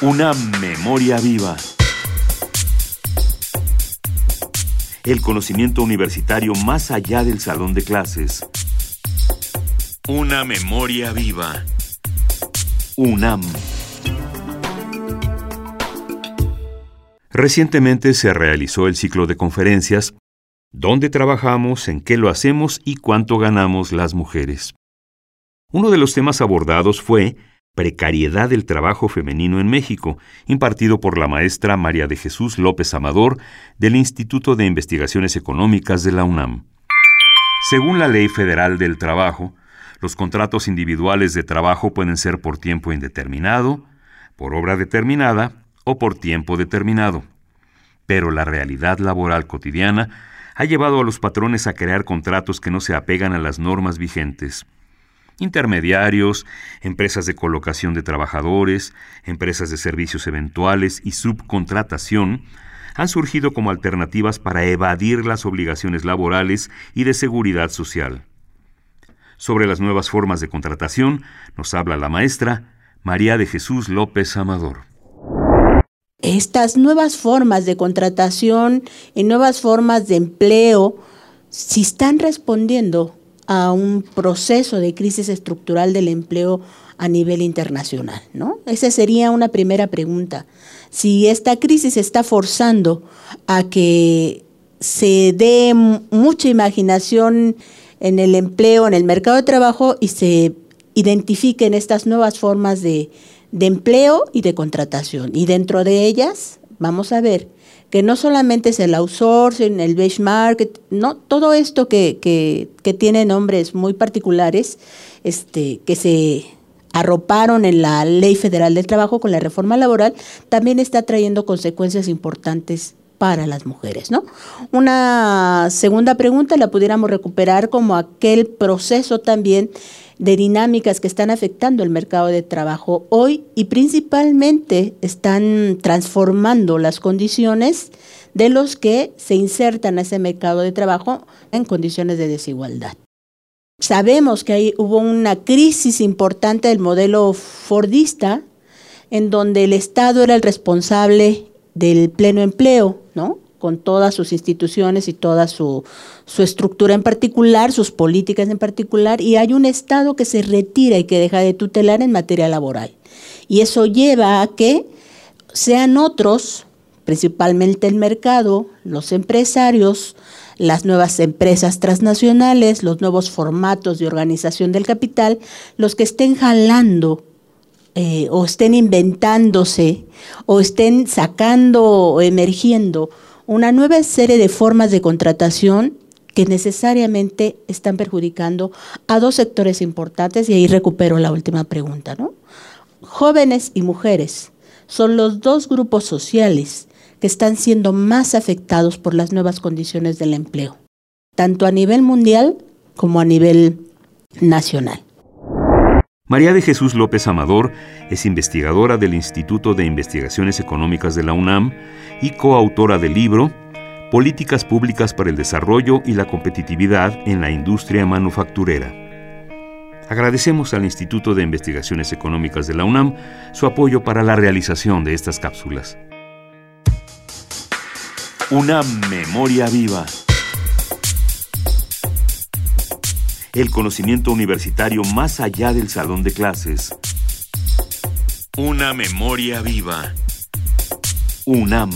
Una memoria viva. El conocimiento universitario más allá del salón de clases. Una memoria viva. UNAM. Recientemente se realizó el ciclo de conferencias ¿Dónde trabajamos? ¿En qué lo hacemos? ¿Y cuánto ganamos las mujeres? Uno de los temas abordados fue Precariedad del Trabajo Femenino en México, impartido por la maestra María de Jesús López Amador del Instituto de Investigaciones Económicas de la UNAM. Según la Ley Federal del Trabajo, los contratos individuales de trabajo pueden ser por tiempo indeterminado, por obra determinada o por tiempo determinado. Pero la realidad laboral cotidiana ha llevado a los patrones a crear contratos que no se apegan a las normas vigentes intermediarios, empresas de colocación de trabajadores, empresas de servicios eventuales y subcontratación, han surgido como alternativas para evadir las obligaciones laborales y de seguridad social. Sobre las nuevas formas de contratación nos habla la maestra María de Jesús López Amador. Estas nuevas formas de contratación y nuevas formas de empleo, si están respondiendo a un proceso de crisis estructural del empleo a nivel internacional, ¿no? Esa sería una primera pregunta. Si esta crisis está forzando a que se dé mucha imaginación en el empleo, en el mercado de trabajo y se identifiquen estas nuevas formas de, de empleo y de contratación. Y dentro de ellas, vamos a ver que no solamente es el outsourcing, el benchmark, no, todo esto que, que, que tiene nombres muy particulares, este, que se arroparon en la Ley Federal del Trabajo con la reforma laboral, también está trayendo consecuencias importantes para las mujeres, ¿no? Una segunda pregunta la pudiéramos recuperar como aquel proceso también de dinámicas que están afectando el mercado de trabajo hoy y principalmente están transformando las condiciones de los que se insertan a ese mercado de trabajo en condiciones de desigualdad. Sabemos que ahí hubo una crisis importante del modelo fordista, en donde el Estado era el responsable del pleno empleo, ¿no? Con todas sus instituciones y toda su, su, estructura en particular, sus políticas en particular, y hay un Estado que se retira y que deja de tutelar en materia laboral. Y eso lleva a que sean otros, principalmente el mercado, los empresarios, las nuevas empresas transnacionales, los nuevos formatos de organización del capital, los que estén jalando eh, o estén inventándose o estén sacando o emergiendo una nueva serie de formas de contratación que necesariamente están perjudicando a dos sectores importantes y ahí recupero la última pregunta, ¿no? Jóvenes y mujeres son los dos grupos sociales que están siendo más afectados por las nuevas condiciones del empleo, tanto a nivel mundial como a nivel nacional. María de Jesús López Amador es investigadora del Instituto de Investigaciones Económicas de la UNAM y coautora del libro Políticas Públicas para el Desarrollo y la Competitividad en la Industria Manufacturera. Agradecemos al Instituto de Investigaciones Económicas de la UNAM su apoyo para la realización de estas cápsulas. Una memoria viva. El conocimiento universitario más allá del salón de clases. Una memoria viva. UNAM.